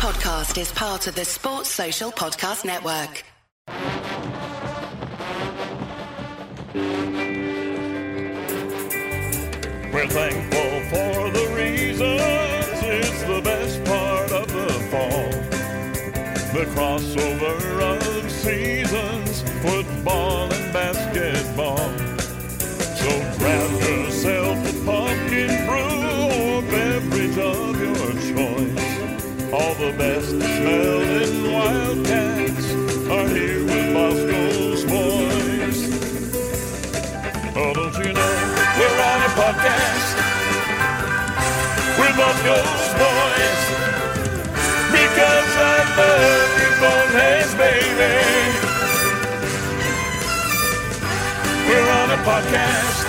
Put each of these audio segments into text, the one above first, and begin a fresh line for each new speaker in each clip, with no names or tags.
podcast is part of the Sports Social Podcast Network.
We're thankful for the reasons. It's the best part of the fall. The crossover of seasons, football and basketball. The best smelling Wildcats are here with Bosco's boys. Oh, don't you know we're on a podcast with Bosco's boys? Because I love you, boneheads, baby. We're on a podcast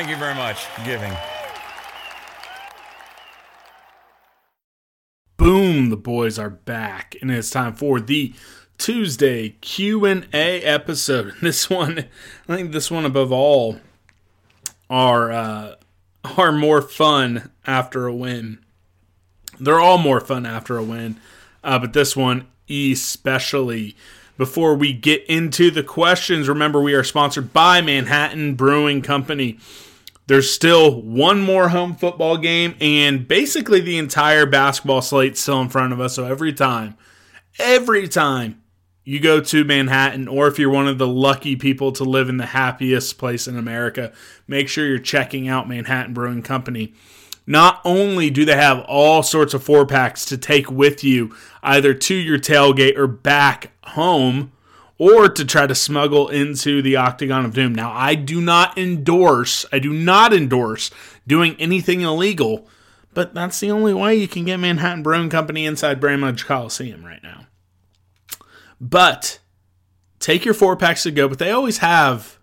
Thank you very much for giving.
Boom, the boys are back and it's time for the Tuesday Q&A episode. This one, I think this one above all are uh, are more fun after a win. They're all more fun after a win, uh, but this one especially. Before we get into the questions, remember we are sponsored by Manhattan Brewing Company. There's still one more home football game, and basically the entire basketball slate still in front of us. So every time, every time you go to Manhattan, or if you're one of the lucky people to live in the happiest place in America, make sure you're checking out Manhattan Brewing Company. Not only do they have all sorts of four packs to take with you, either to your tailgate or back home, or to try to smuggle into the Octagon of Doom. Now, I do not endorse, I do not endorse doing anything illegal, but that's the only way you can get Manhattan Brewing Company inside Bramlage Coliseum right now. But take your four packs to go, but they always have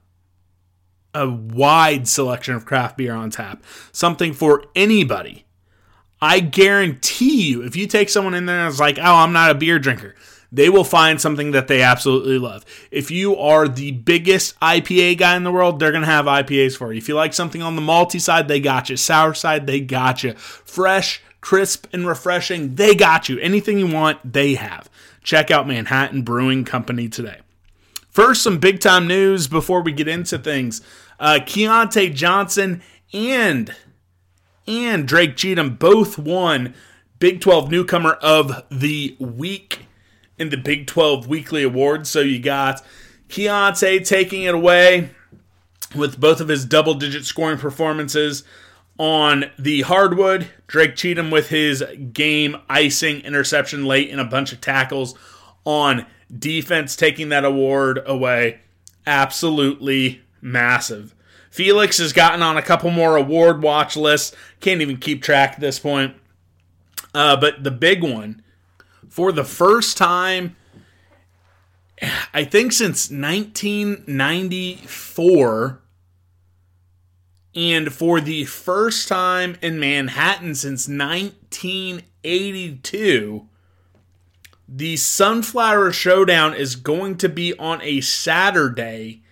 a wide selection of craft beer on tap, something for anybody. I guarantee you, if you take someone in there and it's like, oh, I'm not a beer drinker, they will find something that they absolutely love. If you are the biggest IPA guy in the world, they're going to have IPAs for you. If you like something on the malty side, they got you. Sour side, they got you. Fresh, crisp, and refreshing, they got you. Anything you want, they have. Check out Manhattan Brewing Company today. First, some big time news before we get into things. Uh, Keontae Johnson and and Drake Cheatum both won Big 12 Newcomer of the Week in the Big 12 Weekly Awards. So you got Keontae taking it away with both of his double digit scoring performances on the hardwood. Drake Cheatum with his game icing interception late and a bunch of tackles on defense, taking that award away. Absolutely massive. Felix has gotten on a couple more award watch lists. Can't even keep track at this point. Uh, but the big one, for the first time, I think since 1994, and for the first time in Manhattan since 1982, the Sunflower Showdown is going to be on a Saturday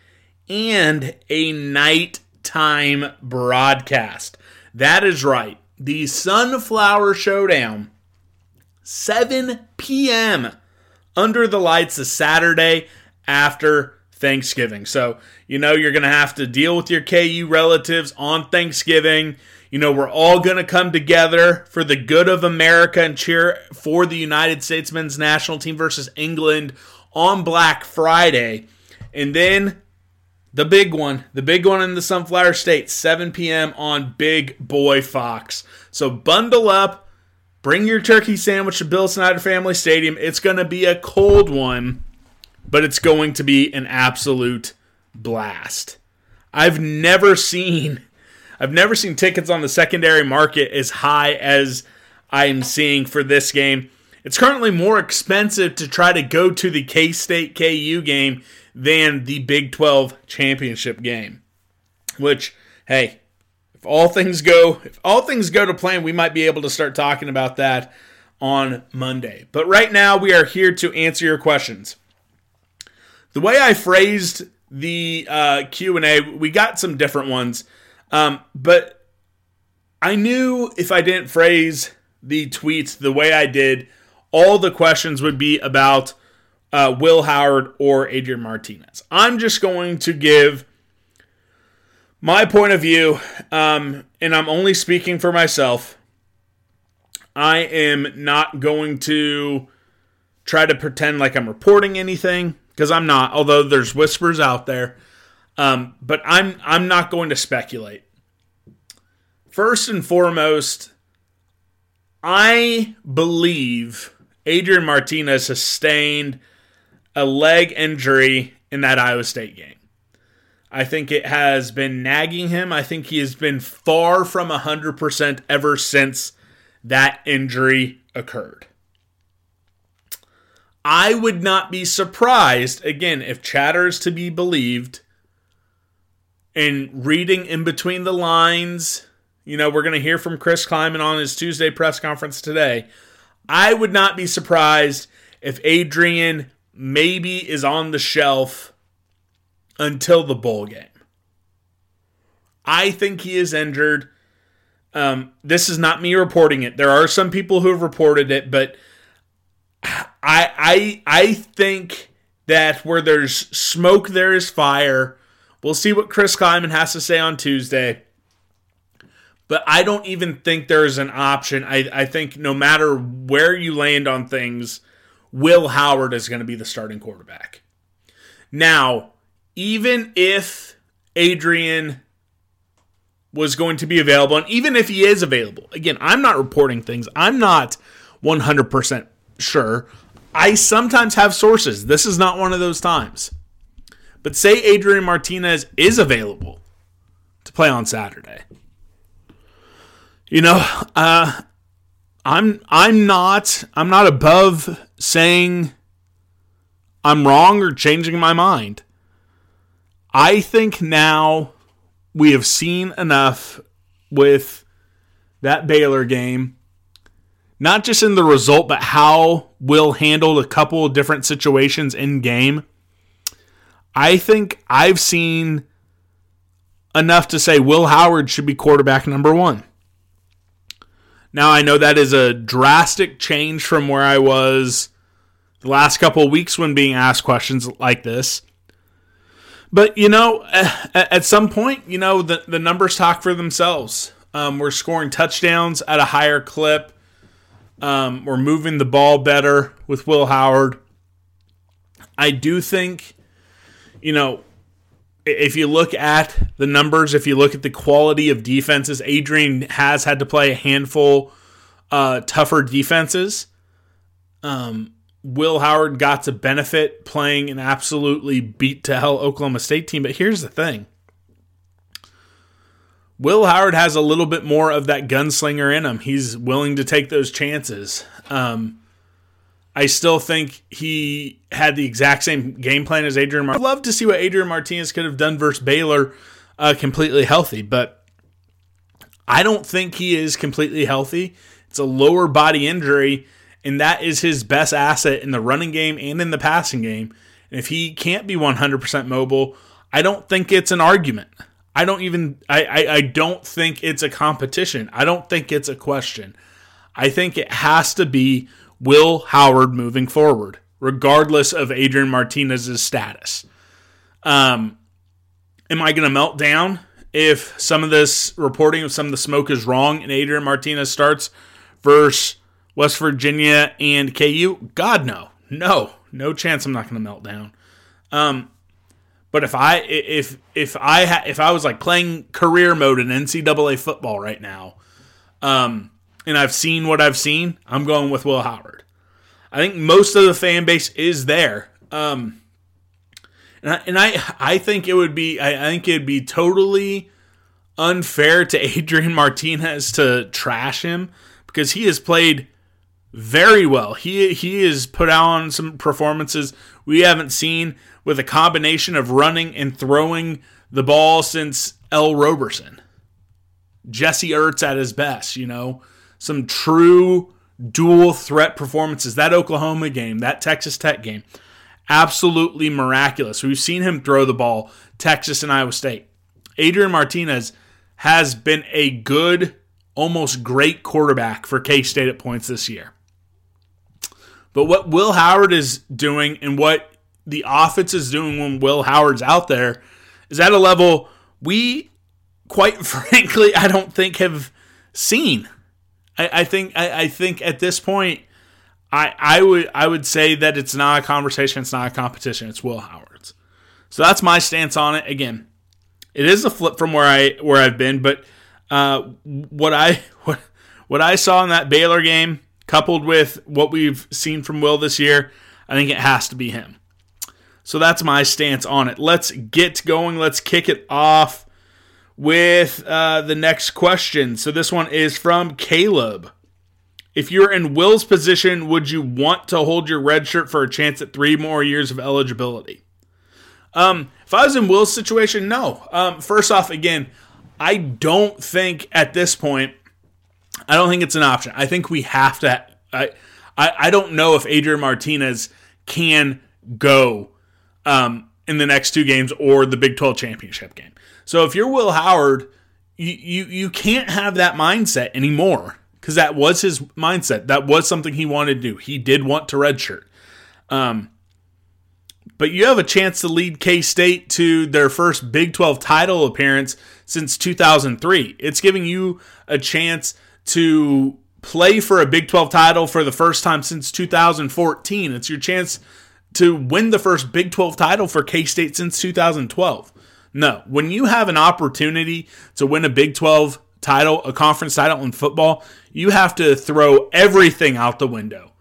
and a nighttime broadcast. That is right. The Sunflower Showdown, 7 p.m. under the lights, a Saturday after Thanksgiving. So, you know, you're going to have to deal with your KU relatives on Thanksgiving. You know, we're all going to come together for the good of America and cheer for the United States men's national team versus England on Black Friday. And then the big one, the big one in the Sunflower State, 7 p.m. on Big Boy Fox. So bundle up, bring your turkey sandwich to Bill Snyder Family Stadium. It's going to be a cold one, but it's going to be an absolute blast. I've never seen I've never seen tickets on the secondary market as high as I'm seeing for this game. It's currently more expensive to try to go to the K State KU game than the Big 12 championship game. Which, hey, if all things go if all things go to plan, we might be able to start talking about that on Monday. But right now, we are here to answer your questions. The way I phrased the uh, Q and A, we got some different ones, um, but I knew if I didn't phrase the tweets the way I did, all the questions would be about uh, Will Howard or Adrian Martinez. I'm just going to give my point of view, um, and I'm only speaking for myself. I am not going to try to pretend like I'm reporting anything because I'm not. Although there's whispers out there, um, but I'm I'm not going to speculate. First and foremost, I believe Adrian Martinez sustained a leg injury in that Iowa State game. I think it has been nagging him. I think he has been far from 100% ever since that injury occurred. I would not be surprised, again, if chatter is to be believed, and reading in between the lines, you know, we're going to hear from Chris Klieman on his Tuesday press conference today. I would not be surprised if Adrian maybe is on the shelf until the bowl game. I think he is injured. Um, this is not me reporting it. There are some people who have reported it, but I I I think that where there's smoke, there is fire. We'll see what Chris Klieman has to say on Tuesday. But I don't even think there's an option. I, I think no matter where you land on things, Will Howard is going to be the starting quarterback. Now, even if Adrian was going to be available, and even if he is available, again, I'm not reporting things. I'm not 100% sure. I sometimes have sources. This is not one of those times. But say Adrian Martinez is available to play on Saturday. You know, uh, I'm I'm not I'm not above saying I'm wrong or changing my mind. I think now we have seen enough with that Baylor game, not just in the result, but how Will handled a couple of different situations in game. I think I've seen enough to say Will Howard should be quarterback number one. Now, I know that is a drastic change from where I was the last couple of weeks when being asked questions like this. But you know, at some point, you know the the numbers talk for themselves. Um, we're scoring touchdowns at a higher clip. Um, we're moving the ball better with Will Howard. I do think, you know, if you look at the numbers, if you look at the quality of defenses, Adrian has had to play a handful uh, tougher defenses. Um, Will Howard got to benefit playing an absolutely beat to hell Oklahoma State team. But here's the thing Will Howard has a little bit more of that gunslinger in him. He's willing to take those chances. Um, I still think he had the exact same game plan as Adrian Martinez. I'd love to see what Adrian Martinez could have done versus Baylor uh, completely healthy, but I don't think he is completely healthy. It's a lower body injury and that is his best asset in the running game and in the passing game. And if he can't be 100% mobile, I don't think it's an argument. I don't even I, I, I don't think it's a competition. I don't think it's a question. I think it has to be Will Howard moving forward, regardless of Adrian Martinez's status. Um, am I going to melt down if some of this reporting of some of the smoke is wrong and Adrian Martinez starts versus West Virginia and KU? God, no. No. No chance I'm not going to melt down. Um, but if I if if I ha- if I was like playing career mode in NCAA football right now, um, and I've seen what I've seen, I'm going with Will Howard. I think most of the fan base is there. Um, and I, and I I think it would be I, I think it'd be totally unfair to Adrian Martinez to trash him because he has played very well. He he has put out on some performances we haven't seen with a combination of running and throwing the ball since Ell Roberson. Jesse Ertz at his best, you know, some true dual threat performances. That Oklahoma game, that Texas Tech game, absolutely miraculous. We've seen him throw the ball, Texas and Iowa State. Adrian Martinez has been a good, almost great quarterback for K State at points this year. But what Will Howard is doing and what the offense is doing when Will Howard's out there is at a level we, quite frankly, I don't think have seen. I, I think I, I think at this point, I I would I would say that it's not a conversation, it's not a competition, it's Will Howard's. So that's my stance on it. Again, it is a flip from where I where I've been, but uh, what I what what I saw in that Baylor game, coupled with what we've seen from Will this year, I think it has to be him. So that's my stance on it. Let's get going. Let's kick it off with uh, the next question. So this one is from Caleb. If you're in Will's position, would you want to hold your red shirt for a chance at three more years of eligibility? Um, if I was in Will's situation, no. Um, first off, again, I don't think at this point, I don't think it's an option. I think we have to. I I, I don't know if Adrian Martinez can go um, in the next two games or the Big 12 championship game. So if you're Will Howard, you you, you can't have that mindset anymore because that was his mindset. That was something he wanted to do. He did want to redshirt. Um, but you have a chance to lead K State to their first Big 12 title appearance since 2003. It's giving you a chance to play for a Big 12 title for the first time since 2014. It's your chance to win the first Big 12 title for K State since 2012. No, when you have an opportunity to win a Big 12 title, a conference title in football, you have to throw everything out the window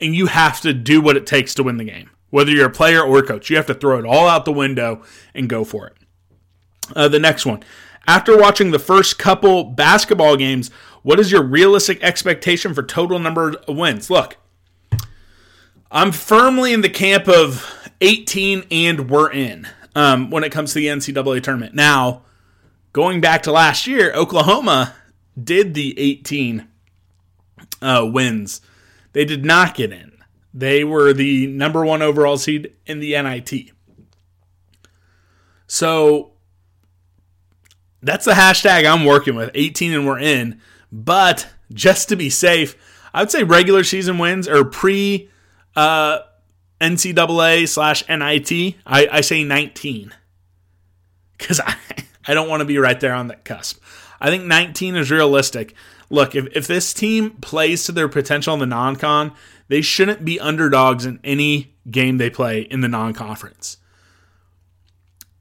and you have to do what it takes to win the game. Whether you're a player or a coach, you have to throw it all out the window and go for it. Uh, the next one. After watching the first couple basketball games, what is your realistic expectation for total number of wins? Look, I'm firmly in the camp of 18 and we're in um, when it comes to the NCAA tournament. Now, going back to last year, Oklahoma did the 18 uh, wins. They did not get in. They were the number one overall seed in the NIT. So that's the hashtag I'm working with 18 and we're in. But just to be safe, I would say regular season wins or pre uh, NCAA slash NIT. I, I say 19 because I, I don't want to be right there on that cusp. I think 19 is realistic. Look, if, if this team plays to their potential in the non con, they shouldn't be underdogs in any game they play in the non conference.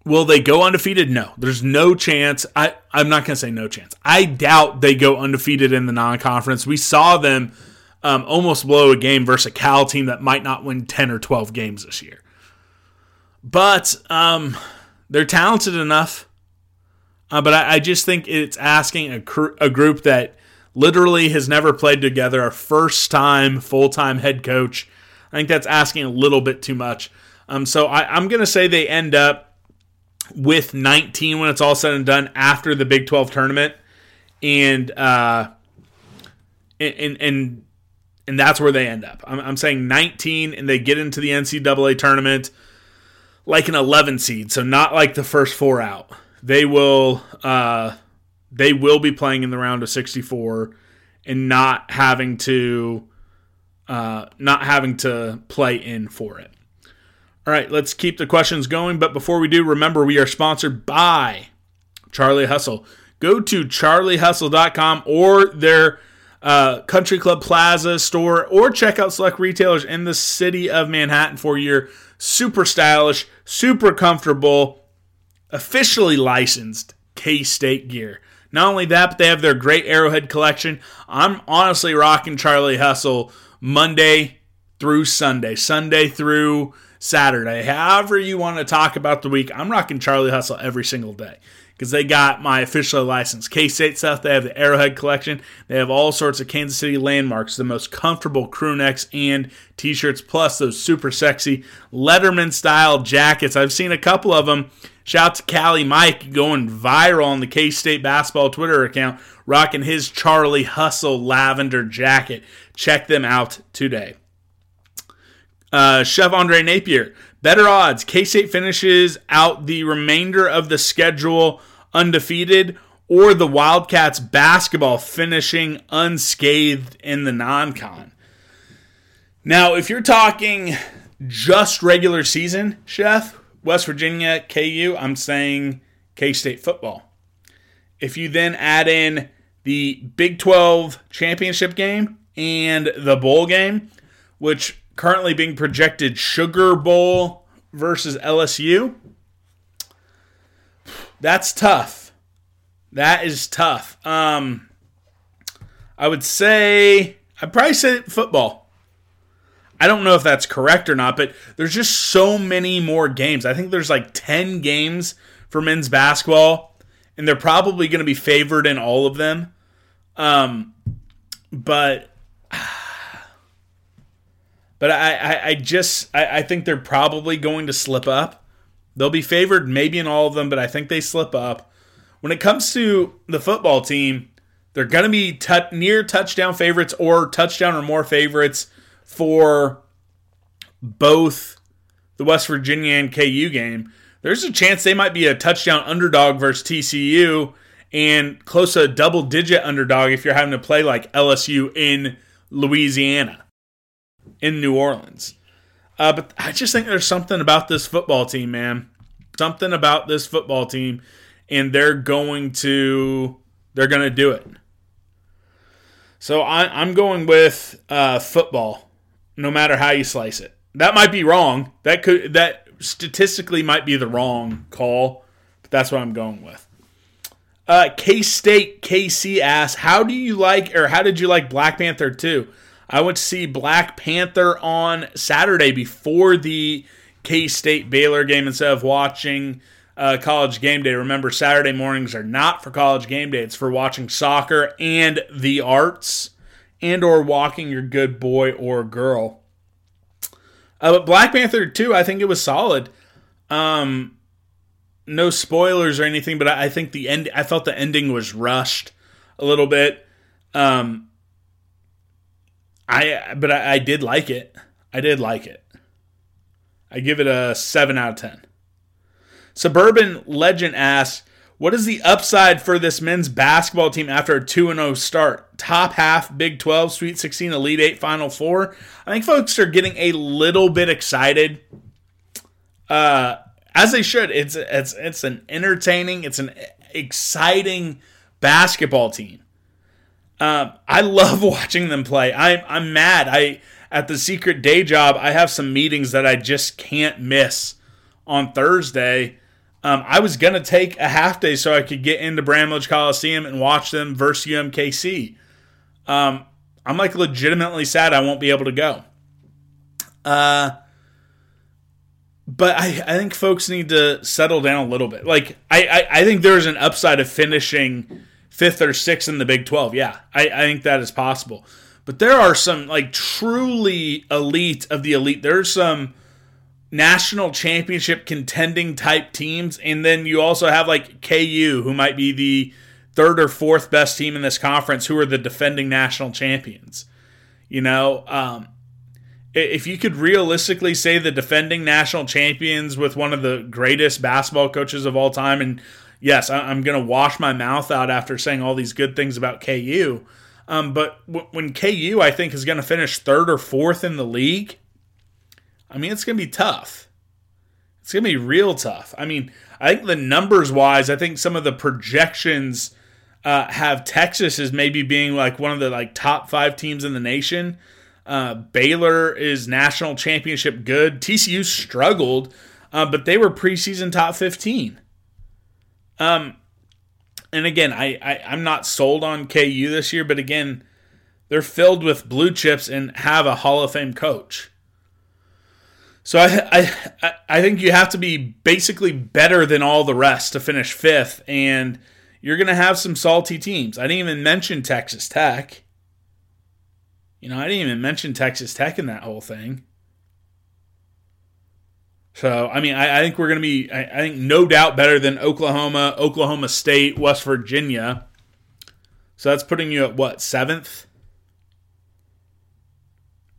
Will they go undefeated? No. There's no chance. I, I'm not going to say no chance. I doubt they go undefeated in the non conference. We saw them um, almost blow a game versus a Cal team that might not win 10 or 12 games this year. But um, they're talented enough. Uh, but I, I, just think it's asking a, cr- a group that literally has never played together, a first time full time head coach. I think that's asking a little bit too much. Um, so I, am going to say they end up with 19 when it's all said and done after the Big 12 tournament, and uh, and and and that's where they end up. I'm, I'm saying 19, and they get into the NCAA tournament like an 11 seed, so not like the first four out. They will uh, they will be playing in the round of 64 and not having to uh, not having to play in for it. All right, let's keep the questions going. But before we do, remember we are sponsored by Charlie Hustle. Go to charliehustle.com or their uh, Country Club Plaza store or check out select retailers in the city of Manhattan for your super stylish, super comfortable, officially licensed K State gear. Not only that, but they have their great Arrowhead collection. I'm honestly rocking Charlie Hustle Monday through Sunday, Sunday through Saturday. However, you want to talk about the week, I'm rocking Charlie Hustle every single day because they got my officially licensed K State stuff. They have the Arrowhead collection. They have all sorts of Kansas City landmarks, the most comfortable crew necks and t shirts, plus those super sexy Letterman style jackets. I've seen a couple of them Shout out to Cali Mike going viral on the K State basketball Twitter account, rocking his Charlie Hustle lavender jacket. Check them out today. Uh, Chef Andre Napier, better odds. K State finishes out the remainder of the schedule undefeated, or the Wildcats basketball finishing unscathed in the non con. Now, if you're talking just regular season, Chef, West Virginia, KU, I'm saying K State football. If you then add in the Big 12 championship game and the bowl game, which currently being projected Sugar Bowl versus LSU, that's tough. That is tough. Um, I would say I'd probably say football. I don't know if that's correct or not, but there's just so many more games. I think there's like 10 games for men's basketball, and they're probably going to be favored in all of them. Um, but but I, I, I just I, I think they're probably going to slip up. They'll be favored maybe in all of them, but I think they slip up. When it comes to the football team, they're going to be t- near touchdown favorites or touchdown or more favorites for both the West Virginia and KU game, there's a chance they might be a touchdown underdog versus TCU and close to a double digit underdog if you're having to play like LSU in Louisiana, in New Orleans. Uh, but I just think there's something about this football team, man. Something about this football team, and they're going to they're going to do it. So I, am going with uh, football no matter how you slice it. That might be wrong. That could that statistically might be the wrong call, but that's what I'm going with. Uh, K State KC asks, how do you like or how did you like Black Panther 2? I went to see Black Panther on Saturday before the K State Baylor game instead of watching uh, college game day. Remember, Saturday mornings are not for college game day, it's for watching soccer and the arts and or walking your good boy or girl. Uh, but Black Panther 2, I think it was solid. Um, no spoilers or anything, but I, I, think the end. I felt the ending was rushed a little bit. Um, I but I, I did like it. I did like it. I give it a seven out of ten. Suburban Legend asks, what is the upside for this men's basketball team after a 2 and 0 start? Top half, Big 12, Sweet 16, Elite 8, Final Four. I think folks are getting a little bit excited. Uh, as they should. It's it's it's an entertaining, it's an exciting basketball team. Um, I love watching them play. I'm I'm mad. I at the secret day job. I have some meetings that I just can't miss on Thursday um, I was to take a half day so I could get into Bramlage Coliseum and watch them versus UMKC. Um, I'm like legitimately sad I won't be able to go. Uh, but I, I think folks need to settle down a little bit. Like, I, I, I think there's an upside of finishing fifth or sixth in the Big 12. Yeah, I, I think that is possible. But there are some, like, truly elite of the elite. There's some national championship contending type teams. And then you also have like KU, who might be the third or fourth best team in this conference, who are the defending national champions. You know, um, if you could realistically say the defending national champions with one of the greatest basketball coaches of all time, and yes, I'm going to wash my mouth out after saying all these good things about KU. Um, but when KU, I think, is going to finish third or fourth in the league, I mean, it's going to be tough. It's going to be real tough. I mean, I think the numbers wise, I think some of the projections uh, have Texas as maybe being like one of the like top five teams in the nation. Uh, Baylor is national championship good. TCU struggled, uh, but they were preseason top fifteen. Um, and again, I, I I'm not sold on KU this year, but again, they're filled with blue chips and have a Hall of Fame coach. So I, I I think you have to be basically better than all the rest to finish fifth, and you're to have some salty teams. I didn't even mention Texas Tech. You know, I didn't even mention Texas Tech in that whole thing. So, I mean, I, I think we're going to be, I, I think no doubt better than Oklahoma, Oklahoma State, West Virginia. So that's putting you at what, seventh?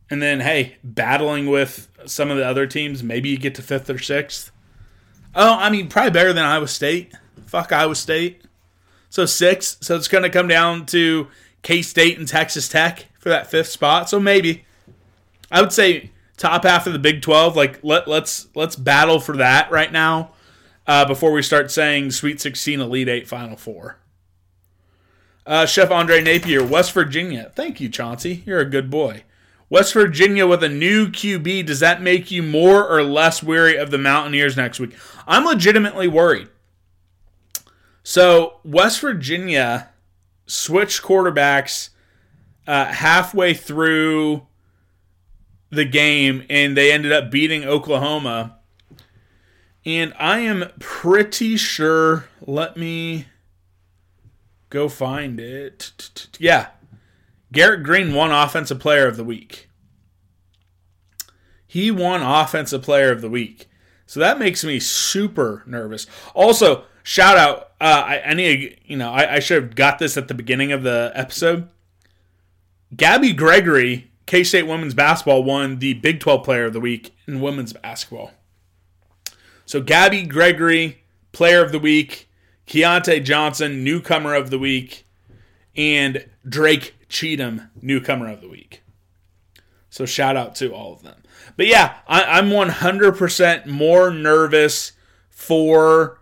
And then, hey, battling with some of the other teams, maybe you get to fifth or sixth. Oh, I mean, probably better than Iowa State. Fuck Iowa State. So six. So it's going to come down to K State and Texas Tech for that fifth spot. So maybe I would say top half of the Big Twelve. Like let let's let's battle for that right now uh, before we start saying Sweet Sixteen, Elite Eight, Final Four. Uh, Chef Andre Napier, West Virginia. Thank you, Chauncey. You're a good boy. West Virginia with a new QB. Does that make you more or less weary of the Mountaineers next week? I'm legitimately worried. So, West Virginia switched quarterbacks uh, halfway through the game, and they ended up beating Oklahoma. And I am pretty sure, let me go find it. Yeah. Garrett Greene won Offensive Player of the Week. He won Offensive Player of the Week. So that makes me super nervous. Also, shout out. Uh, I, I need, you know, I, I should have got this at the beginning of the episode. Gabby Gregory, K State women's basketball, won the Big 12 Player of the Week in women's basketball. So Gabby Gregory, Player of the Week, Keontae Johnson, Newcomer of the Week, and Drake Cheatum, Newcomer of the Week. So shout out to all of them. But yeah, I, am 100% more nervous for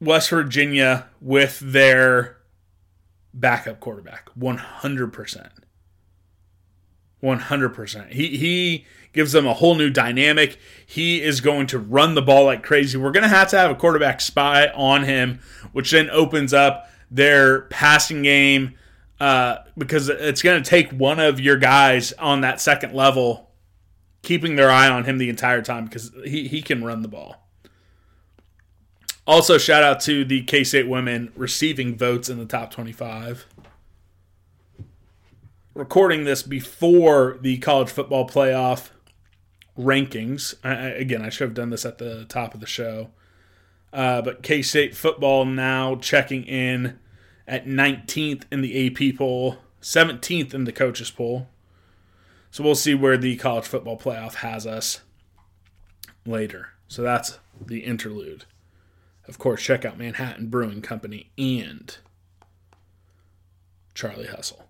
West Virginia with their backup quarterback. 100%. 100%. He he gives them a whole new dynamic. He is going to run the ball like crazy. We're going to have to have a quarterback spy on him, which then opens up their passing game uh, because it's going to take one of your guys on that second level keeping their eye on him the entire time because he, he can run the ball. Also, shout out to the K State women receiving votes in the top 25. Recording this before the college football playoff rankings. I, again, I should have done this at the top of the show. Uh, but K State football now checking in at 19th in the AP poll, 17th in the coaches poll. So we'll see where the college football playoff has us later. So that's the interlude. Of course, check out Manhattan Brewing Company and Charlie Hustle.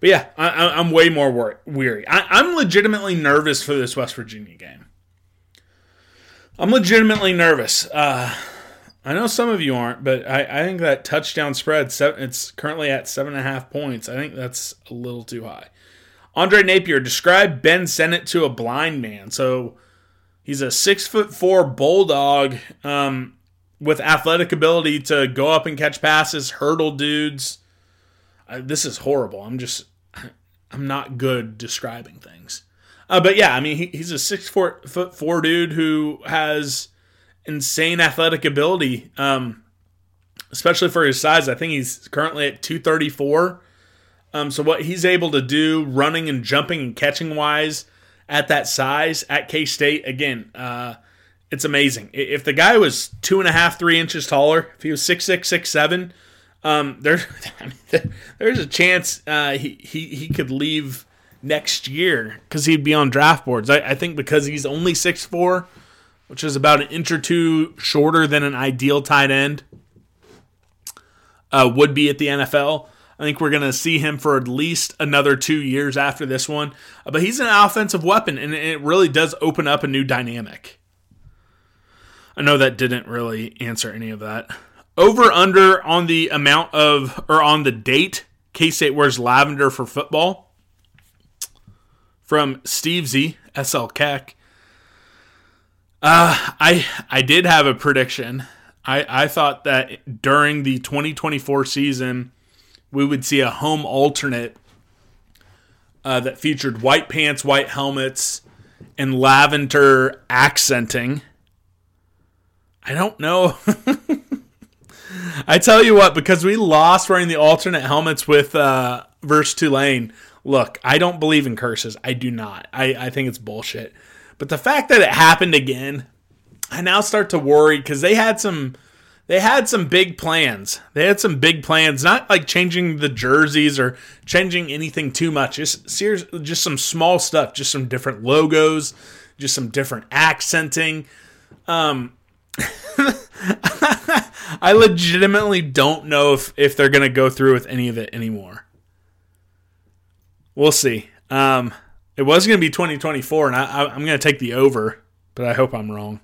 But yeah, I, am way more wor- weary. I, I'm legitimately nervous for this West Virginia game. I'm legitimately nervous. Uh, I know some of you aren't, but I, I think that touchdown spread, it's currently at seven and a half points. I think that's a little too high. Andre Napier, describe Ben Sinnott to a blind man. So he's a six foot four bulldog um, with athletic ability to go up and catch passes, hurdle dudes. This is horrible. I'm just, I'm not good describing things. Uh, but yeah, I mean, he, he's a six foot, foot four dude who has insane athletic ability, um, especially for his size. I think he's currently at 234. Um, so what he's able to do running and jumping and catching wise at that size at K State, again, uh, it's amazing. If the guy was two and a half, three inches taller, if he was six six, six seven, um, there's a chance uh, he, he he could leave next year because he'd be on draft boards. I, I think because he's only six four, which is about an inch or two shorter than an ideal tight end uh, would be at the NFL. I think we're going to see him for at least another two years after this one. Uh, but he's an offensive weapon, and it really does open up a new dynamic. I know that didn't really answer any of that. Over under on the amount of, or on the date K State wears lavender for football from Steve Z, SL Keck. Uh, I I did have a prediction. I, I thought that during the 2024 season, we would see a home alternate uh, that featured white pants, white helmets, and lavender accenting. I don't know. I tell you what, because we lost wearing the alternate helmets with uh, verse Tulane, look, I don't believe in curses. I do not. I, I think it's bullshit. But the fact that it happened again, I now start to worry because they had some they had some big plans. They had some big plans, not like changing the jerseys or changing anything too much. Just serious, just some small stuff, just some different logos, just some different accenting. Um, I legitimately don't know if if they're gonna go through with any of it anymore. We'll see. Um, it was gonna be 2024, and I, I, I'm gonna take the over, but I hope I'm wrong.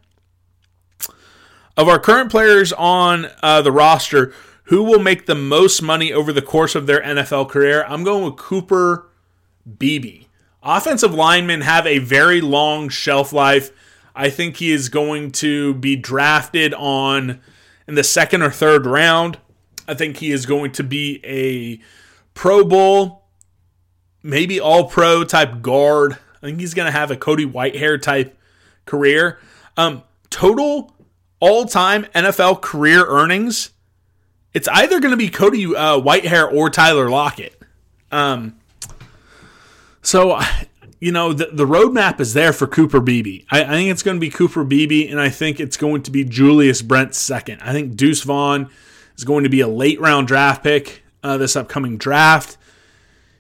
Of our current players on uh, the roster, who will make the most money over the course of their NFL career? I'm going with Cooper Beebe. Offensive linemen have a very long shelf life. I think he is going to be drafted on in the second or third round. I think he is going to be a Pro Bowl, maybe All Pro type guard. I think he's going to have a Cody Whitehair type career. Um, total all time NFL career earnings, it's either going to be Cody uh, Whitehair or Tyler Lockett. Um, so, you know, the, the roadmap is there for Cooper Beebe. I, I think it's going to be Cooper Beebe, and I think it's going to be Julius Brents second. I think Deuce Vaughn is going to be a late round draft pick uh, this upcoming draft.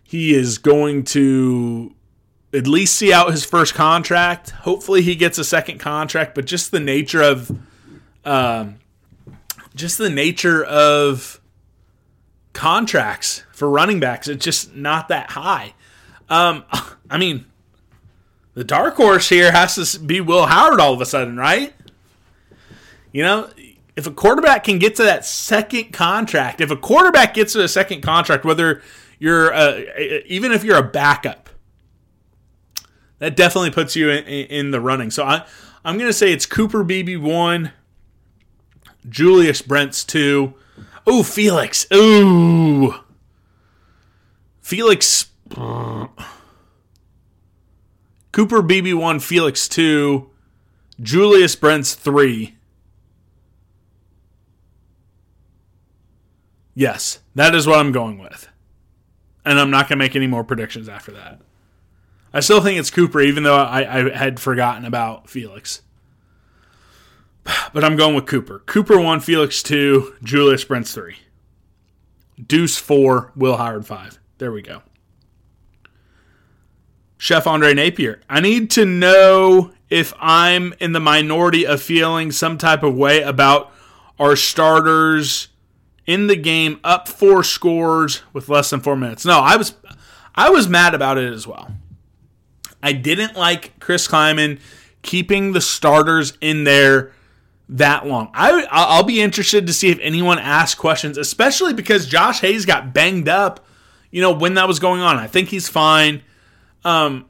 He is going to at least see out his first contract. Hopefully, he gets a second contract, but just the nature of um, just the nature of contracts for running backs. It's just not that high. Um, I mean, the dark horse here has to be Will Howard all of a sudden, right? You know, if a quarterback can get to that second contract, if a quarterback gets to a second contract, whether you're uh, even if you're a backup, that definitely puts you in, in the running. So I, I'm going to say it's Cooper Beebe one, Julius Brents two. Ooh, Felix. Ooh. Felix. Uh, Cooper BB1, Felix two, Julius Brents three. Yes, that is what I'm going with. And I'm not going to make any more predictions after that. I still think it's Cooper, even though I, I had forgotten about Felix. But I'm going with Cooper. Cooper 1, Felix 2, Julius Brents 3. Deuce 4, Will Howard 5. There we go. Chef Andre Napier. I need to know if I'm in the minority of feeling some type of way about our starters in the game up four scores with less than four minutes. No, I was I was mad about it as well. I didn't like Chris Klieman keeping the starters in there that long. I I'll be interested to see if anyone asks questions, especially because Josh Hayes got banged up. You know when that was going on. I think he's fine. Um,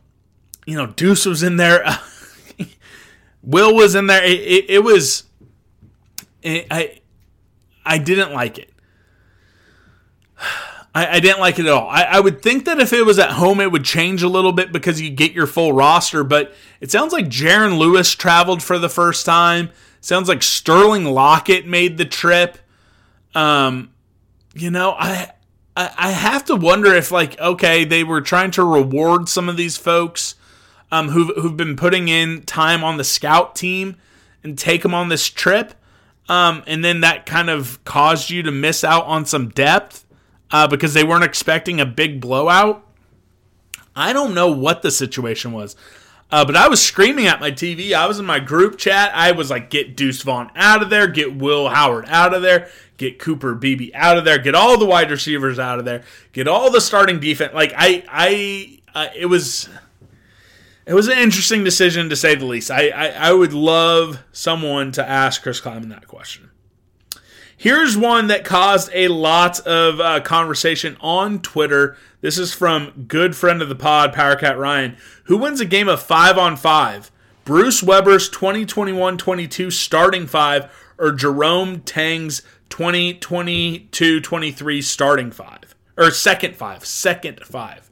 you know Deuce was in there. Will was in there. It, it, it was. It, I I didn't like it. I, I, didn't like it at all. I, I, would think that if it was at home, it would change a little bit because you get your full roster. But it sounds like Jaron Lewis traveled for the first time. Sounds like Sterling Lockett made the trip. Um, you know, I, I I have to wonder if like okay, they were trying to reward some of these folks um, who've who've been putting in time on the scout team and take them on this trip. Um, and then that kind of caused you to miss out on some depth uh, because they weren't expecting a big blowout. I don't know what the situation was. Uh, but I was screaming at my TV. I was in my group chat. I was like, get Deuce Vaughn out of there. Get Will Howard out of there. Get Cooper Beebe out of there. Get all the wide receivers out of there. Get all the starting defense. Like, I, I, uh, it was, it was an interesting decision to say the least. I, I, I would love someone to ask Chris Klieman that question. Here's one that caused a lot of uh, conversation on Twitter. This is from good friend of the pod, Powercat Ryan. Who wins a game of five on five? Bruce Weber's 2021 22 starting five or Jerome Tang's 2022 23 starting five? Or second five. Second five.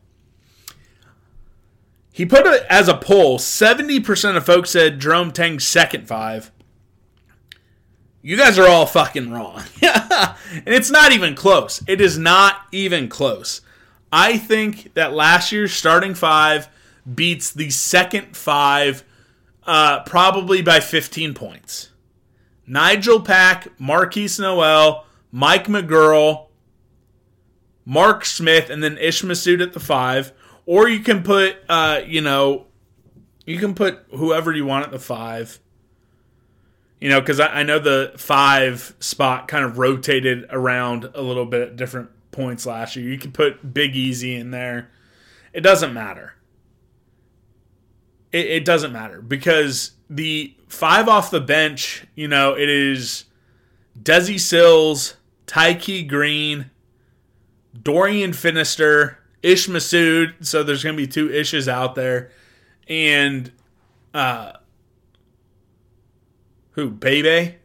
He put it as a poll 70% of folks said Jerome Tang's second five you guys are all fucking wrong. and it's not even close. It is not even close. I think that last year's starting five beats the second five uh, probably by 15 points. Nijel Pack, Markquis Nowell, Mike McGuirl, Mark Smith, and then Ish Massoud at the five. Or you can put, uh, you know, you can put whoever you want at the five. You know, because I, I know the five spot kind of rotated around a little bit at different points last year. You can put Big Easy in there. It doesn't matter. It, it doesn't matter because the five off the bench, you know, it is Desi Sills, Tyke Green, Dorian Finister, Ish Massoud. So there's going to be two Ishes out there. And uh, who? Bebe?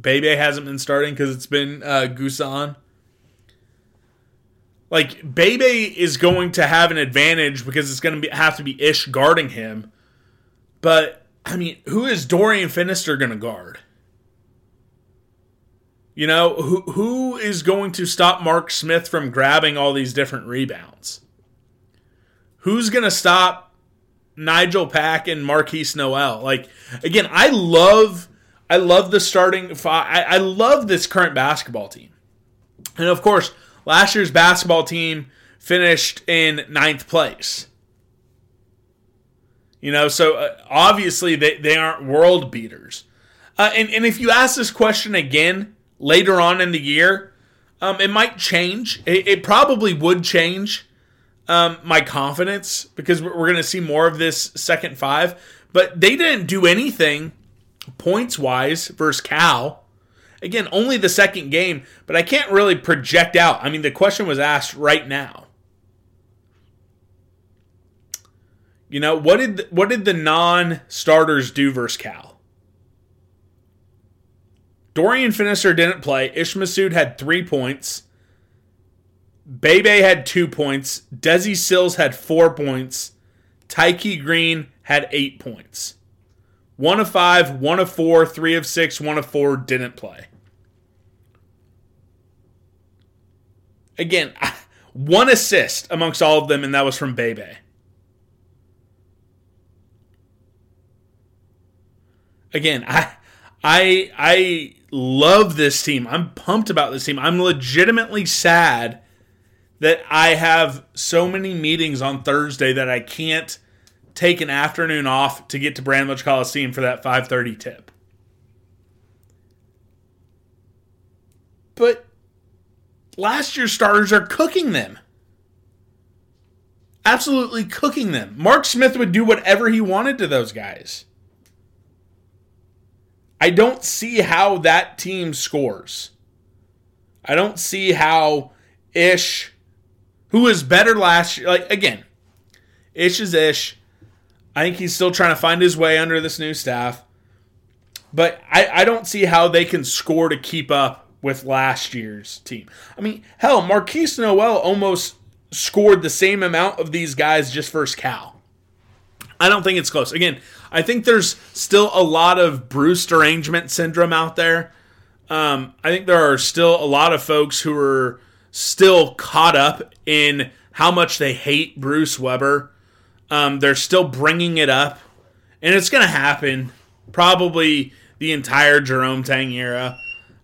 Bebe hasn't been starting because it's been uh, Gusan. Like Bebe is going to have an advantage because it's going to have to be Ish guarding him. But I mean, who is Dorian Finister going to guard? You know, who who is going to stop Mark Smith from grabbing all these different rebounds? Who's going to stop Nijel Pack and Markquis Nowell? Like again, I love I love the starting five. I, I love this current basketball team. And of course, last year's basketball team finished in ninth place. You know, so uh, obviously they, they aren't world beaters. Uh, and, and if you ask this question again later on in the year, um, it might change. It, it probably would change um, my confidence because we're, we're going to see more of this second five. But they didn't do anything points wise versus Cal. Again, only the second game, but I can't really project out. I mean, the question was asked right now. You know, what did what did the non-starters do versus Cal? Dorian Finister didn't play. Ish Massoud had three points. Bebe had two points. Desi Sills had four points. Tyke Green had eight points. One of five, one of four, three of six, one of four didn't play. Again, one assist amongst all of them, and that was from Bebe. Again, I I I love this team. I'm pumped about this team. I'm legitimately sad that I have so many meetings on Thursday that I can't take an afternoon off to get to Bramlage Coliseum for that 5:30 tip. But last year's starters are cooking them. Absolutely cooking them. Mark Smith would do whatever he wanted to those guys. I don't see how that team scores. I don't see how Ish, who was better last year, like again, Ish is Ish. I think he's still trying to find his way under this new staff. But I, I don't see how they can score to keep up with last year's team. I mean, hell, Markquis Nowell almost scored the same amount of these guys just versus Cal. I don't think it's close. Again, I think there's still a lot of Bruce derangement syndrome out there. Um, I think there are still a lot of folks who are still caught up in how much they hate Bruce Weber. Um, they're still bringing it up, and it's going to happen probably the entire Jerome Tang era.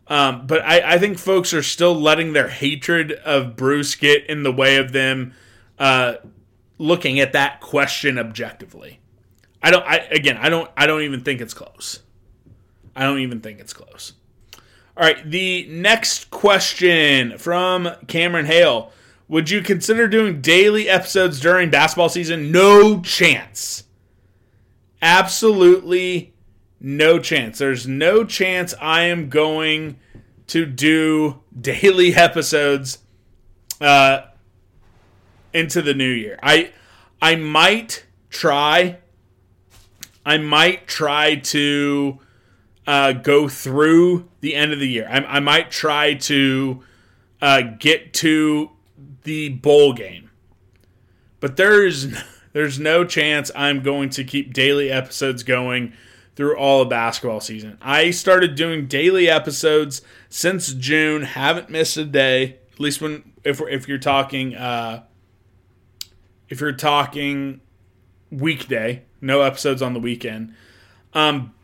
Um, but I, I, think folks are still letting their hatred of Bruce get in the way of them uh, looking at that question objectively. I don't. I again, I don't. I don't even think it's close. I don't even think it's close. All right, the next question from Cameron Hale. Would you consider doing daily episodes during basketball season? No chance. Absolutely no chance. There's no chance I am going to do daily episodes uh, into the new year. I I might try I might try to uh, go through the end of the year. I, I might try to uh, get to the bowl game, but there's there's no chance I'm going to keep daily episodes going through all of basketball season. I started doing daily episodes since June. Haven't missed a day. At least when if if you're talking uh, if you're talking weekday, no episodes on the weekend. Um,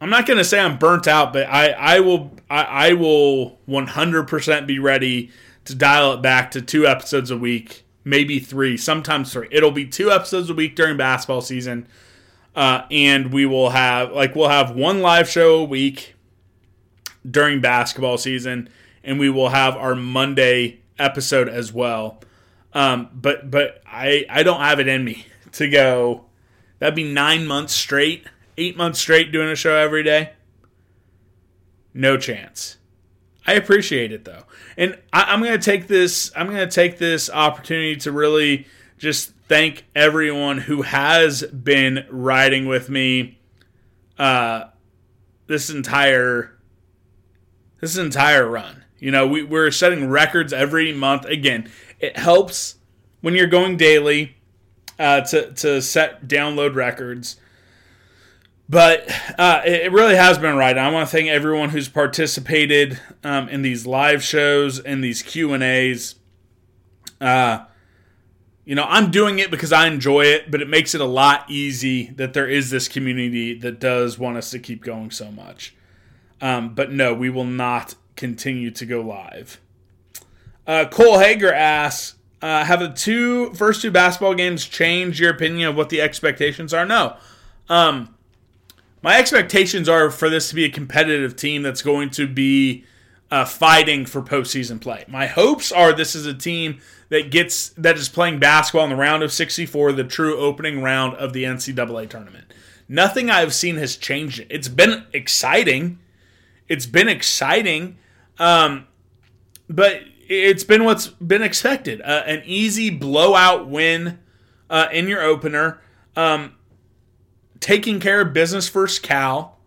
I'm not gonna say I'm burnt out, but I I will I, I will 100% be ready to dial it back to two episodes a week, maybe three, sometimes three. It'll be two episodes a week during basketball season, uh, and we will have like we'll have one live show a week during basketball season, and we will have our Monday episode as well. Um, but but I I don't have it in me to go. That'd be nine months straight, eight months straight doing a show every day. No chance. I appreciate it though, and I, am gonna take this. I'm gonna take this opportunity to really just thank everyone who has been riding with me. Uh, this entire this entire run. You know, we, we're setting records every month. Again, it helps when you're going daily uh, to to set download records. But uh, it really has been right. I want to thank everyone who's participated um, in these live shows and these Q and A's. Uh, you know, I'm doing it because I enjoy it, but it makes it a lot easy that there is this community that does want us to keep going so much. Um, but no, we will not continue to go live. Uh, Cole Hager asks, uh, have the two first two basketball games changed your opinion of what the expectations are? No. Um, my expectations are for this to be a competitive team that's going to be uh, fighting for postseason play. My hopes are this is a team that gets that is playing basketball in the round of 64, the true opening round of the NCAA tournament. Nothing I've seen has changed it. It's been exciting. It's been exciting, um, but it's been what's been expected. Uh, an easy blowout win uh, in your opener. Um, taking care of business first, Cal.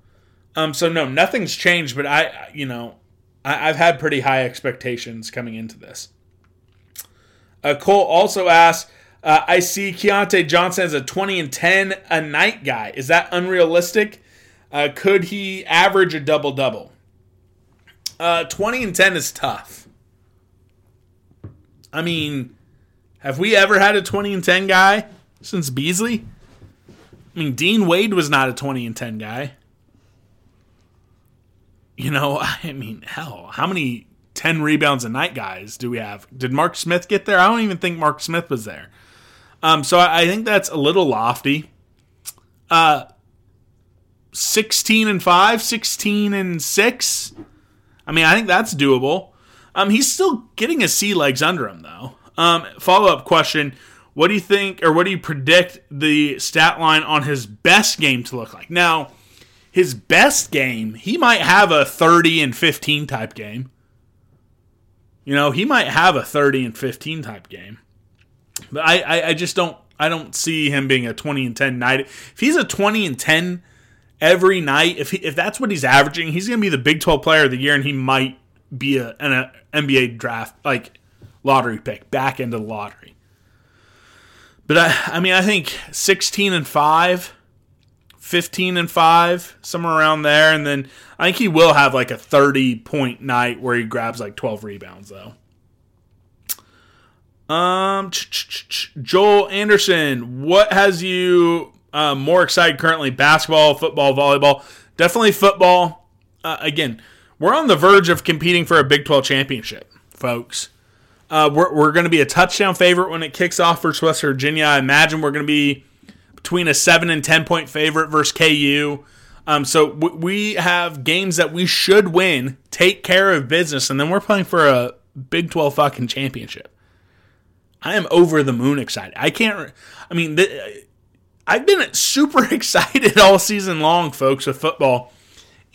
Um, so no, nothing's changed, but I, you know, I, have had pretty high expectations coming into this. Uh, Cole also asks, uh, I see Keyontae Johnson as a 20 and 10 a night guy. Is that unrealistic? Uh, could he average a double double? Uh, 20 and 10 is tough. I mean, have we ever had a 20 and 10 guy since Beasley? I mean, Dean Wade was not a 20 and 10 guy. You know, I mean, hell, how many 10 rebounds a night guys do we have? Did Mark Smith get there? I don't even think Mark Smith was there. Um, so I think that's a little lofty. Uh, 16 and 5, 16 and 6. I mean, I think that's doable. Um, he's still getting his sea legs under him, though. Um, follow up question what do you think, or what do you predict the stat line on his best game to look like? Now, his best game, he might have a 30 and 15 type game. You know, he might have a 30 and 15 type game. But I, I, I just don't I don't see him being a 20 and 10 night. If he's a 20 and 10 every night, if he, if that's what he's averaging, he's going to be the Big 12 player of the year and he might be a, an a NBA draft like lottery pick back into the lottery. But I, I mean, I think 16 and 5, 15 and 5, somewhere around there. And then I think he will have like a 30 point night where he grabs like 12 rebounds, though. Um, Joel Anderson, what has you uh, more excited currently? Basketball, football, volleyball? Definitely football. Uh, again, we're on the verge of competing for a Big 12 championship, folks. Uh, we're we're going to be a touchdown favorite when it kicks off versus West Virginia. I imagine we're going to be between a seven and ten point favorite versus KU. Um, so w- we have games that we should win, take care of business, and then we're playing for a Big Twelve fucking championship. I am over the moon excited. I can't. I mean, th- I've been super excited all season long, folks, with football.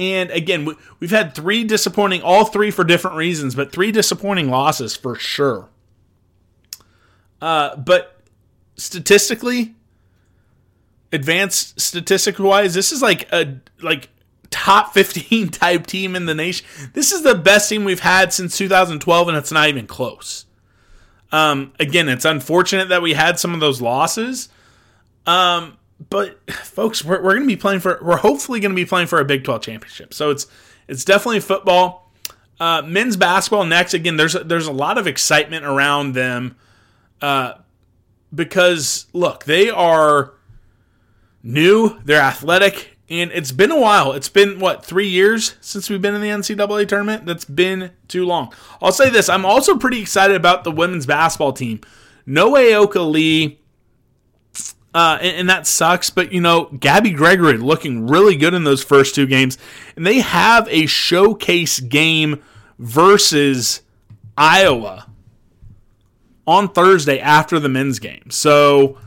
And again, we've had three disappointing, all three for different reasons, but three disappointing losses for sure. Uh, but statistically, advanced statistic wise, this is like a like top 15 type team in the nation. This is the best team we've had since 2012, and it's not even close. Um, again, it's unfortunate that we had some of those losses. Um, but folks, we're, we're going to be playing for we're hopefully going to be playing for a Big 12 championship. So it's it's definitely football. Uh, men's basketball next. Again, there's there's a lot of excitement around them uh, because look, they are new, they're athletic, and it's been a while. It's been what three years since we've been in the NCAA tournament. That's been too long. I'll say this: I'm also pretty excited about the women's basketball team. No Ayoka Lee. Uh, and, and that sucks, but you know, Gabby Gregory looking really good in those first two games. And they have a showcase game versus Iowa on Thursday after the men's game. So,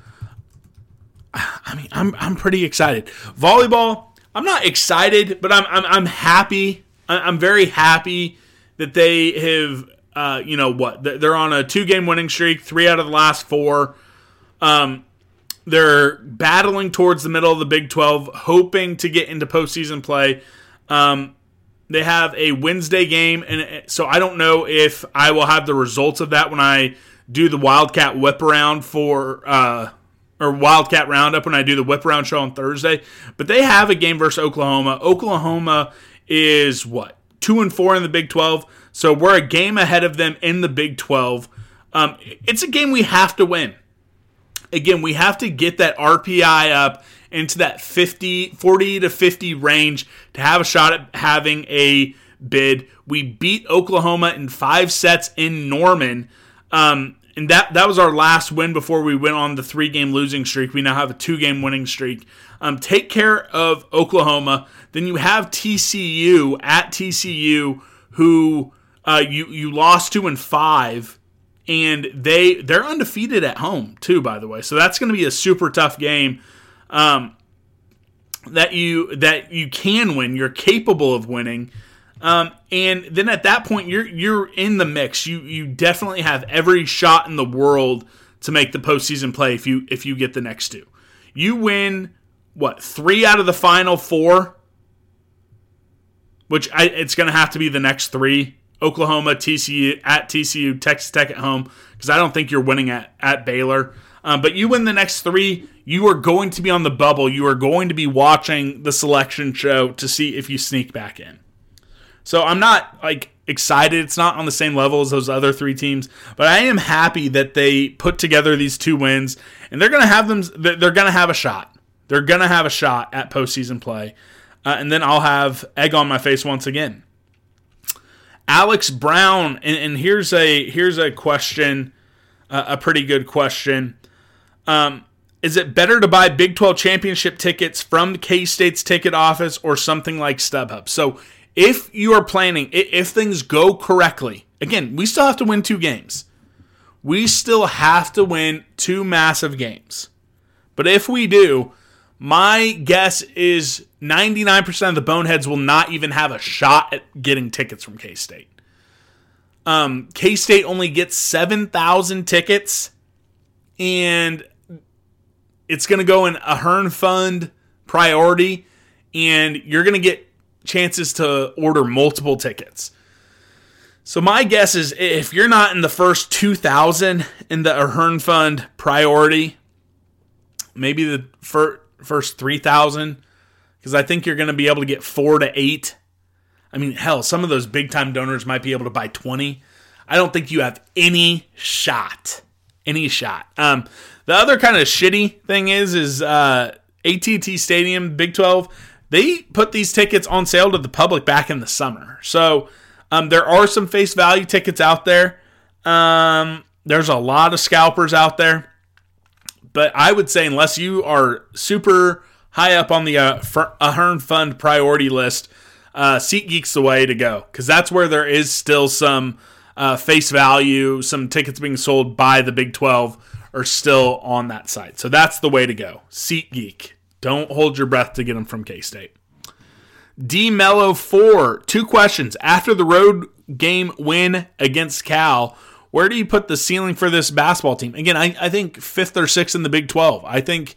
I mean, I'm, I'm pretty excited. Volleyball, I'm not excited, but I'm, I'm, I'm happy. I'm very happy that they have, uh, you know what, They're- they're on a two game winning streak, three out of the last four. Um, they're battling towards the middle of the Big 12, hoping to get into postseason play. Um, they have a Wednesday game, and so I don't know if I will have the results of that when I do the Wildcat whip around for uh, or Wildcat roundup when I do the whip around show on Thursday. But they have a game versus Oklahoma. Oklahoma is what two and four in the Big 12, so we're a game ahead of them in the Big 12. Um, it's a game we have to win again, we have to get that RPI up into that 50, 40 to 50 range to have a shot at having a bid. We beat Oklahoma in five sets in Norman. Um, and that, that was our last win before we went on the three game losing streak. We now have a two game winning streak. Um, take care of Oklahoma. Then you have TCU at TCU, who uh, you you lost to in five and they they're undefeated at home too by the way. So that's going to be a super tough game um, that you that you can win. You're capable of winning. Um, and then at that point you're you're in the mix. You you definitely have every shot in the world to make the postseason play if you if you get the next two. You win what three out of the final four? Which I, it's going to have to be the next three Oklahoma, TCU at TCU, Texas Tech at home, because I don't think you're winning at, at Baylor. Um, but you win the next three, you are going to be on the bubble. You are going to be watching the selection show to see if you sneak back in. So I'm not like excited. It's not on the same level as those other three teams, but I am happy that they put together these two wins, and they're gonna have them. They're gonna have a shot. They're gonna have a shot at postseason play, uh, and then I'll have egg on my face once again. Alex Brown, and, and here's a here's a question, uh, a pretty good question. Um, is it better to buy Big 12 championship tickets from K State's ticket office or something like StubHub? So, if you are planning, if things go correctly, again, we still have to win two games. We still have to win two massive games. But if we do, my guess is 99% of the boneheads will not even have a shot at getting tickets from K State. Um, K State only gets 7,000 tickets, and it's going to go in Ahearn Fund priority, and you're going to get chances to order multiple tickets. So my guess is if you're not in the first 2,000 in the Ahearn Fund priority, maybe the fir- first 3,000, because I think you're going to be able to get four to eight. I mean, hell, some of those big time donors might be able to buy 20. I don't think you have any shot. Any shot. Um, the other kind of shitty thing is, is uh, AT&T Stadium, Big 12, they put these tickets on sale to the public back in the summer. So um, there are some face value tickets out there. Um, there's a lot of scalpers out there. But I would say, unless you are super high up on the uh, Ahearn Fund priority list, uh, SeatGeek's the way to go because that's where there is still some uh, face value. Some tickets being sold by the Big 12 are still on that site. So that's the way to go. SeatGeek. Don't hold your breath to get them from K State. D Mello 4. Two questions. After the road game win against Cal, where do you put the ceiling for this basketball team? Again, I, I think fifth or sixth in the Big 12. I think.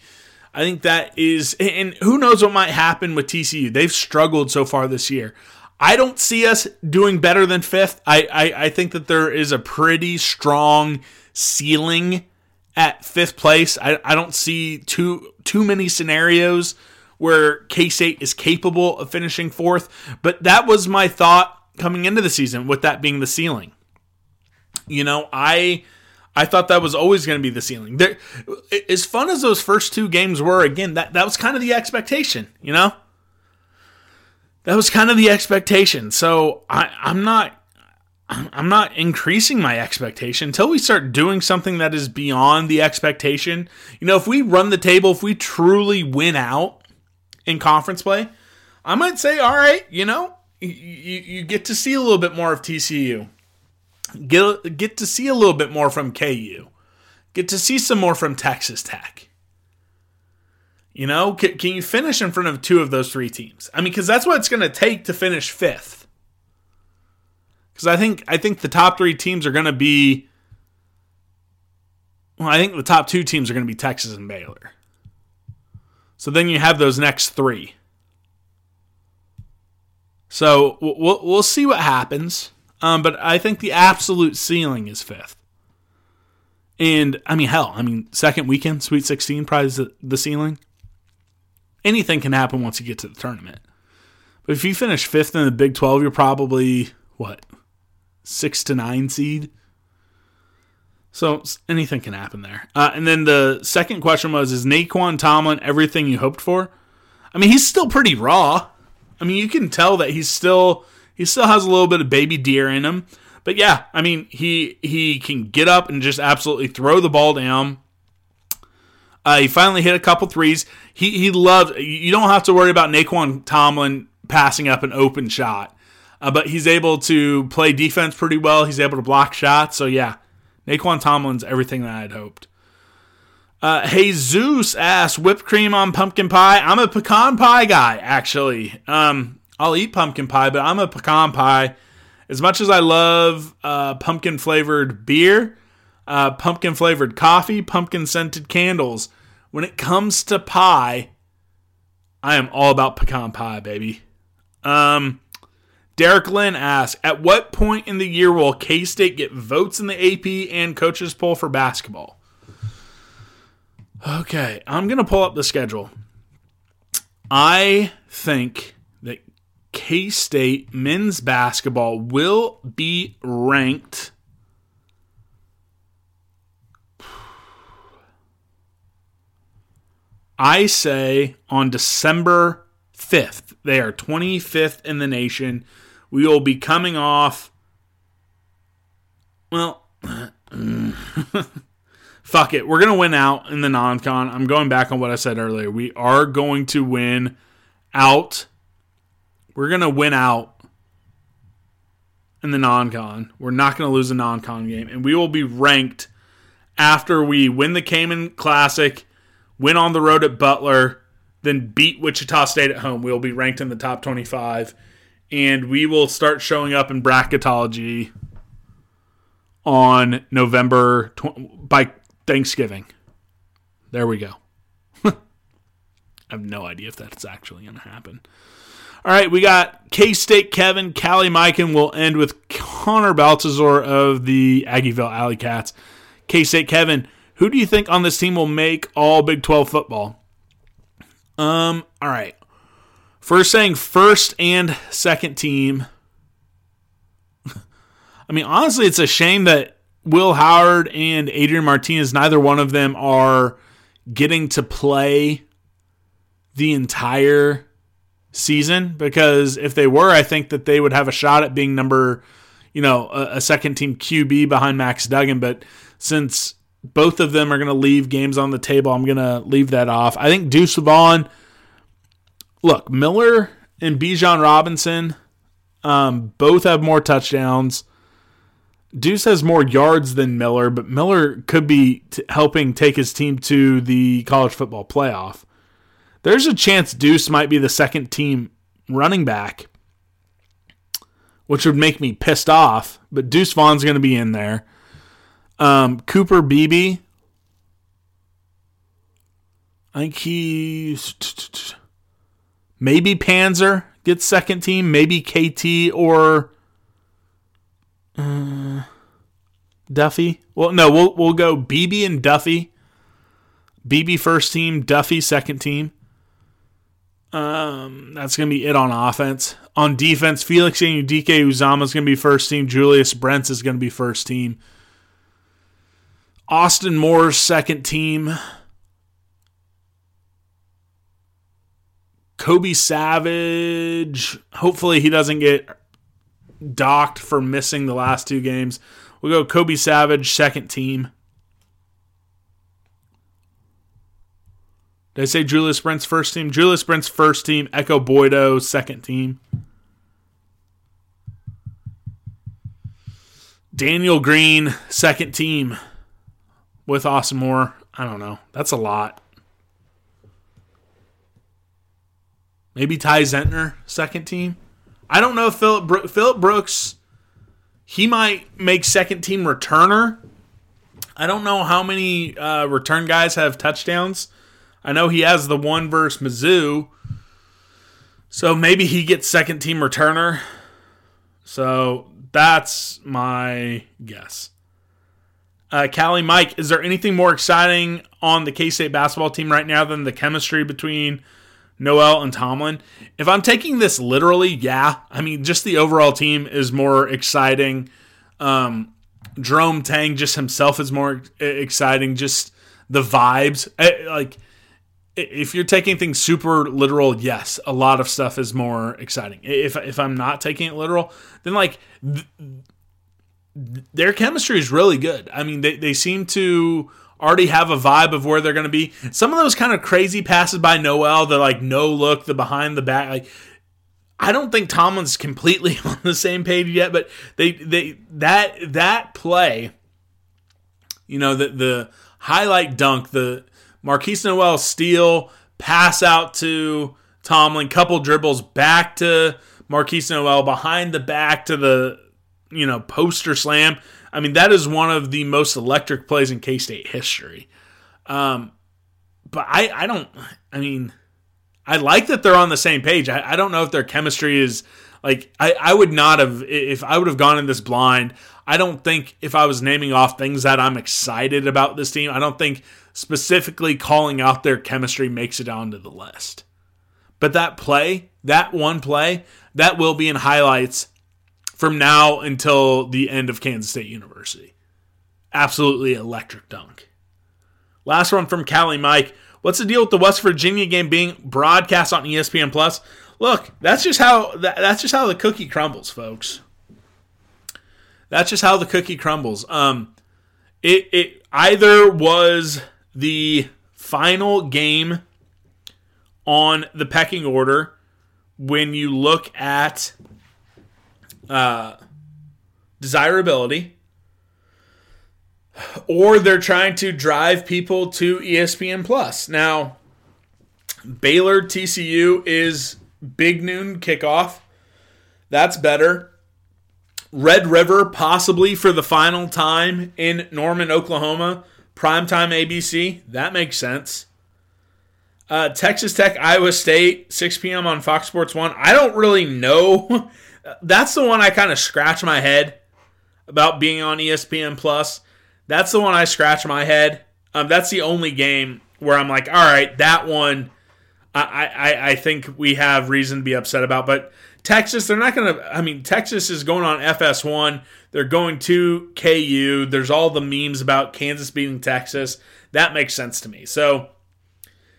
I think that is, and who knows what might happen with TCU. They've struggled so far this year. I don't see us doing better than fifth. I, I, I think that there is a pretty strong ceiling at fifth place. I, I don't see too too many scenarios where K State is capable of finishing fourth. But that was my thought coming into the season with that being the ceiling. You know, I I thought that was always going to be the ceiling. There, as fun as those first two games were, again, that that was kind of the expectation. You know, that was kind of the expectation. So I, I'm not. I'm not increasing my expectation until we start doing something that is beyond the expectation. You know, if we run the table, if we truly win out in conference play, I might say, all right, you know, you, you get to see a little bit more of TCU. Get, get to see a little bit more from KU. Get to see some more from Texas Tech. You know, can, can you finish in front of two of those three teams? I mean, because that's what it's going to take to finish fifth because I think I think the top three teams are going to be. Well, I think the top two teams are going to be Texas and Baylor. So then you have those next three. So we'll we'll see what happens, um, but I think the absolute ceiling is fifth. And I mean, hell, I mean, second weekend, Sweet 16 probably the, the ceiling. Anything can happen once you get to the tournament. But if you finish fifth in the Big 12, you're probably, what, six to nine seed. So anything can happen there. Uh, and then the second question was: Is Nae'Qwan Tomlin everything you hoped for? I mean, he's still pretty raw. I mean, you can tell that he's still he still has a little bit of baby deer in him. But yeah, I mean, he he can get up and just absolutely throw the ball down. Uh, he finally hit a couple threes. He he loved. You don't have to worry about Nae'Qwan Tomlin passing up an open shot. Uh, but he's able to play defense pretty well. He's able to block shots. So yeah, Nae'Qwan Tomlin's everything that I'd hoped. Uh, Jesus asked, whipped cream on pumpkin pie. I'm a pecan pie guy, actually. Um, I'll eat pumpkin pie, but I'm a pecan pie. As much as I love uh, pumpkin flavored beer, uh, pumpkin flavored coffee, pumpkin scented candles, when it comes to pie, I am all about pecan pie, baby. Um, Derek Lynn asks, at what point in the year will K State get votes in the AP and coaches poll for basketball? Okay, I'm going to pull up the schedule. I think K State men's basketball will be ranked. I say on December 5th. They are 25th in the nation. We will be coming off. Well, fuck it. We're going to win out in the non con. I'm going back on what I said earlier. We are going to win out. We're to win out in the non con. We're not to lose a non con game. And we will be ranked after we win the Cayman Classic, win on the road at Butler, then beat Wichita State at home. We will be ranked in the top 25 and we will start showing up in bracketology on November tw- by Thanksgiving. There we go. I have no idea if that's actually going to happen. All right, we got K State Kevin, Callie Mike, and we'll end with Connor Baltazar of the Aggieville Alley Cats. K State Kevin, who do you think on this team will make all Big 12 football? Um, all right. First saying first and second team. I mean, honestly, it's a shame that Will Howard and Adrian Martinez, neither one of them are getting to play the entire season because if they were, I think that they would have a shot at being number, you know, a, a second team QB behind Max Duggan. But since both of them are going to leave games on the table, I'm going to leave that off. I think Deuce Vaughn – look, Miller and Bijan Robinson um, both have more touchdowns. Deuce has more yards than Miller, but Miller could be t- helping take his team to the college football playoff. There's a chance Deuce might be the second team running back, which would make me pissed off. But Deuce Vaughn's going to be in there. Um, Cooper Beebe, I think he's Maybe Panzer gets second team. Maybe KT or uh, Duffie. Well, no, we'll we'll go BB and Duffie. BB first team, Duffie second team. Um, that's going to be it on offense. On defense, Felix Anudike-Uzomah is going to be first team. Julius Brents is going to be first team. Austin Moore's second team. Kobe Savage. Hopefully, he doesn't get docked for missing the last two games. We'll go Kobe Savage, second team. Did I say Julius Brent's first team? Julius Brent's first team. Ekow Boye-Doe, second team. Daniel Green, second team with Austin Moore. I don't know. That's a lot. Maybe Ty Zentner, second team. I don't know Philip Bro- Brooks. He might make second team returner. I don't know how many uh, return guys have touchdowns. I know he has the one versus Mizzou. So maybe he gets second team returner. So that's my guess. Uh, Callie Mike, is there anything more exciting on the K State basketball team right now than the chemistry between Nowell and Tomlin? If I'm taking this literally, yeah. I mean, just the overall team is more exciting. Um, Jerome Tang just himself is more exciting. Just the vibes, eh, like if you're taking things super literal, yes, a lot of stuff is more exciting. If if I'm not taking it literal, then like th- their chemistry is really good. I mean, they they seem to already have a vibe of where they're going to be. Some of those kind of crazy passes by Nowell, the like no look, the behind the back, like I don't think Tomlin's completely on the same page yet, but they they that that play, you know, the the highlight dunk, the Markquis Nowell steal, pass out to Tomlin, couple dribbles back to Markquis Nowell, behind the back to the, you know, poster slam. I mean, that is one of the most electric plays in K State history. Um, but I, I don't, I mean, I like that they're on the same page. I, I don't know if their chemistry is like, I, I would not have, if I would have gone in this blind, I don't think if I was naming off things that I'm excited about this team, I don't think specifically calling out their chemistry makes it onto the list. But that play, that one play, that will be in highlights from now until the end of Kansas State University. Absolutely electric dunk. Last one from Callie Mike. What's the deal with the West Virginia game being broadcast on ESPN Plus? Look, that's just how that, that's just how the cookie crumbles, folks. That's just how the cookie crumbles. Um, it it either was the final game on the pecking order when you look at uh, desirability, or they're trying to drive people to ESPN Plus. Now, Baylor TCU is big noon kickoff. That's better. Red River possibly for the final time in Norman, Oklahoma. Primetime ABC. That makes sense. Uh, Texas Tech, Iowa State, 6 p.m. on Fox Sports 1. I don't really know. That's the one I kind of scratch my head about being on ESPN Plus. That's the one I scratch my head. Um, that's the only game where I'm like, all right, that one I, I, I think we have reason to be upset about. But Texas, they're not going to. I mean, Texas is going on FS1. They're going to KU. There's all the memes about Kansas beating Texas. That makes sense to me. So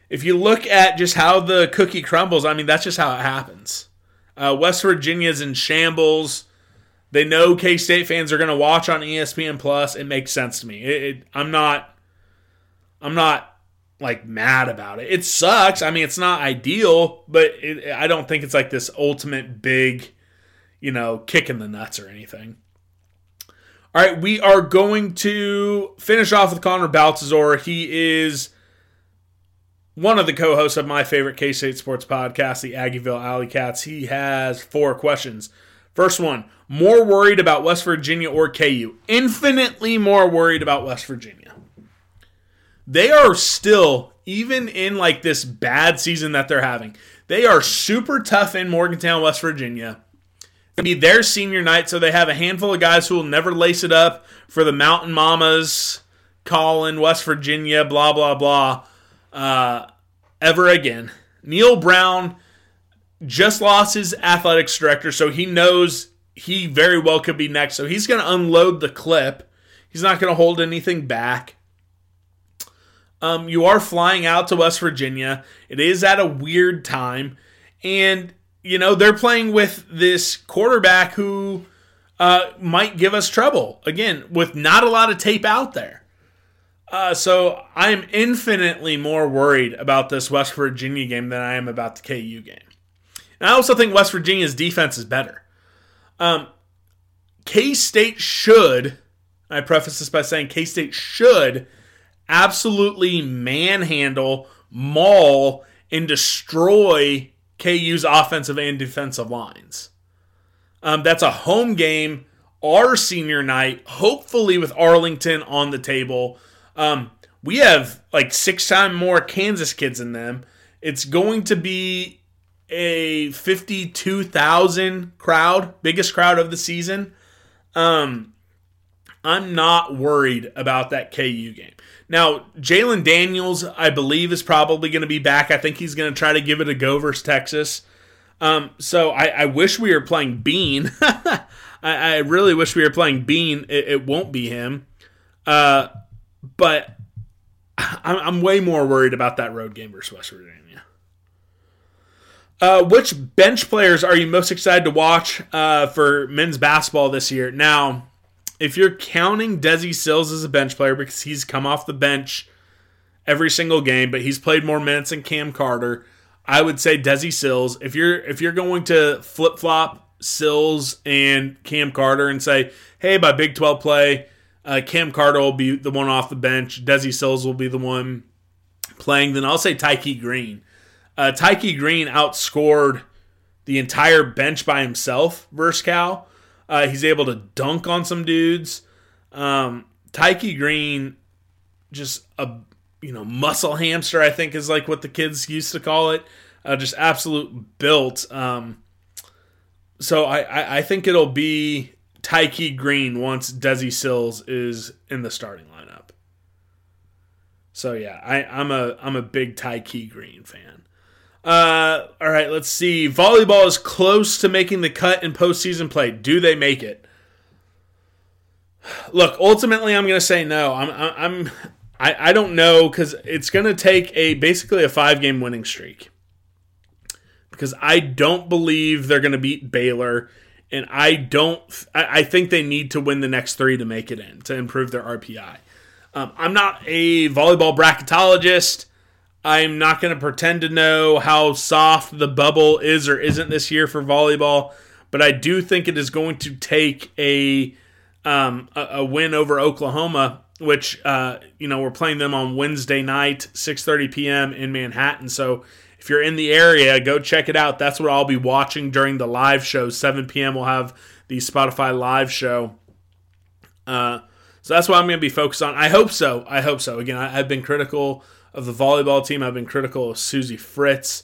if you look at just how the cookie crumbles, I mean, that's just how it happens. Uh, West Virginia's in shambles. They know K State fans are going to watch on ESPN Plus. It makes sense to me. It, it, I'm not. I'm not like mad about it. It sucks. I mean, it's not ideal, but it, I don't think it's like this ultimate big, you know, kick in the nuts or anything. All right, we are going to finish off with Connor Baltazar. He is one of the co-hosts of my favorite K-State sports podcast, the Aggieville Alley Cats. He has four questions. First one, more worried about West Virginia or KU? Infinitely more worried about West Virginia they are still even in like this bad season that they're having. They are super tough in Morgantown, West Virginia. It'll be their senior night, so they have a handful of guys who will never lace it up for the Mountain Mamas, Colin, West Virginia, blah blah blah, uh, ever again. Neal Brown just lost his athletics director, so he knows he very well could be next. So he's going to unload the clip. He's not going to hold anything back. Um, you are flying out to West Virginia. It is at a weird time. And, you know, they're playing with this quarterback who uh, might give us trouble. Again, with not a lot of tape out there. Uh, so I'm infinitely more worried about this West Virginia game than I am about the KU game. And I also think West Virginia's defense is better. Um, K State should, I preface this by saying K State should absolutely manhandle, maul, and destroy KU's offensive and defensive lines. Um, that's a home game, our senior night, hopefully with Arlington on the table. Um, we have like six times more Kansas kids in them. It's going to be a 52,000 crowd, biggest crowd of the season. Um, I'm not worried about that KU game. Now, Jalon Daniels, I believe, is probably going to be back. I think he's going to try to give it a go versus Texas. Um, so I, I, wish we were playing Bean. I, I, really wish we were playing Bean. It, it won't be him. Uh, but I'm, I'm, way more worried about that road game versus West Virginia. Uh, which bench players are you most excited to watch uh, for men's basketball this year? Now, if you're counting Desi Sills as a bench player because he's come off the bench every single game, but he's played more minutes than Cam Carter, I would say Desi Sills. If you're if you're going to flip flop Sills and Cam Carter and say, hey, by Big 12 play, uh, Cam Carter will be the one off the bench, Desi Sills will be the one playing, then I'll say Tyke Green. Uh, Tyke Green outscored the entire bench by himself versus Cal. Uh, he's able to dunk on some dudes. Um, Tyke Green, just a you know muscle hamster, I think is like what the kids used to call it. Uh, just absolute built. Um, so I, I, I think it'll be Tyke Green once Desi Sills is in the starting lineup. So yeah, I, I'm a I'm a big Tyke Green fan. Uh, all right, let's see. Volleyball is close to making the cut in postseason play. Do they make it? Look, ultimately, I'm going to say no. I'm, I'm, I, I don't know because it's going to take a basically a five game winning streak. Because I don't believe they're going to beat Baylor, and I don't. I, I, think they need to win the next three to make it in to improve their RPI. Um, I'm not a volleyball bracketologist. I'm not going to pretend to know how soft the bubble is or isn't this year for volleyball, but I do think it is going to take a um, a, a, win over Oklahoma, which uh, you know we're playing them on Wednesday night, 6:30 p.m. in Manhattan. So if you're in the area, go check it out. That's what I'll be watching during the live show. 7 p.m. We'll have the Spotify live show. Uh, so that's what I'm going to be focused on. I hope so. I hope so. Again, I, I've been critical of the volleyball team. I've been critical of Suzie Fritz.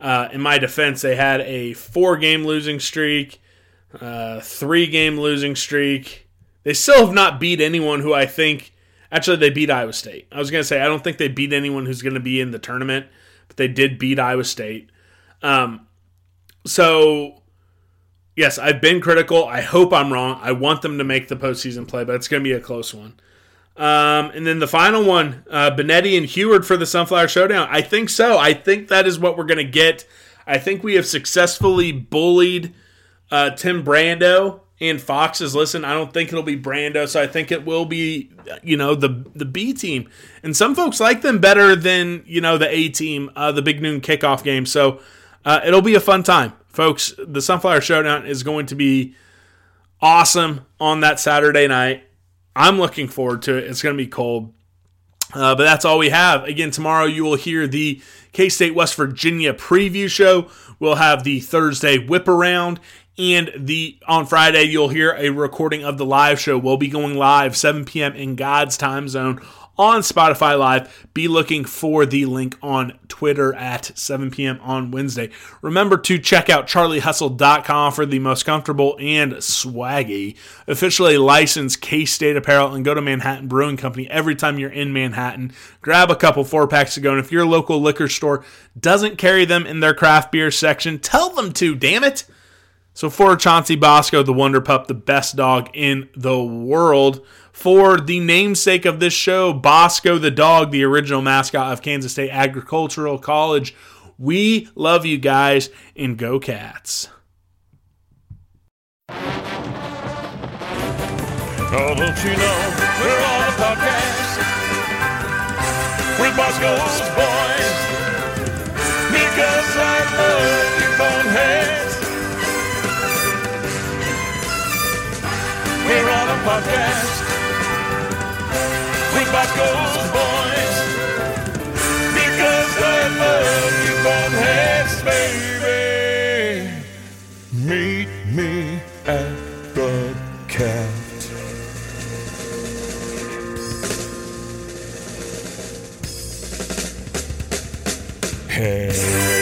Uh, in my defense, they had a four game losing streak, uh, three game losing streak. They still have not beat anyone who I think. Actually, they beat Iowa State. I was going to say, I don't think they beat anyone who's going to be in the tournament, but they did beat Iowa State. Um, so, yes, I've been critical. I hope I'm wrong. I want them to make the postseason play, but it's going to be a close one. Um, and then the final one, uh, Benetti and Huard for the Sunflower Showdown. I think so. I think that is what we're going to get. I think we have successfully bullied uh, Tim Brando and Fox's. Listen, I don't think it'll be Brando, so I think it will be, you know, the the B team. And some folks like them better than you know the A team, uh, the Big Noon kickoff game. So uh, it'll be a fun time, folks. The Sunflower Showdown is going to be awesome on that Saturday night. I'm looking forward to it. It's going to be cold. Uh, but that's all we have. Again, tomorrow you will hear the K State West Virginia preview show. We'll have the Thursday whip around. And the on Friday, you'll hear a recording of the live show. We'll be going live 7 p.m. in God's time zone on Spotify Live. Be looking for the link on Twitter at 7 p.m. on Wednesday. Remember to check out charliehustle.com for the most comfortable and swaggy, officially licensed K State apparel, and go to Manhattan Brewing Company every time you're in Manhattan. Grab a couple four packs to go, and if your local liquor store doesn't carry them in their craft beer section, tell them to, damn it. So for Chauncey Bosco, the Wonder Pup, the best dog in the world, for the namesake of this show, Bosco the dog, the original mascot of Kansas State Agricultural College, we love you guys and go cats.
Oh, don't you know we're on a podcast with Bosco's boys because I love you. We're on a podcast with Bosco's boys because I love you, from boneheads, baby. Meet me at the cat.
Sports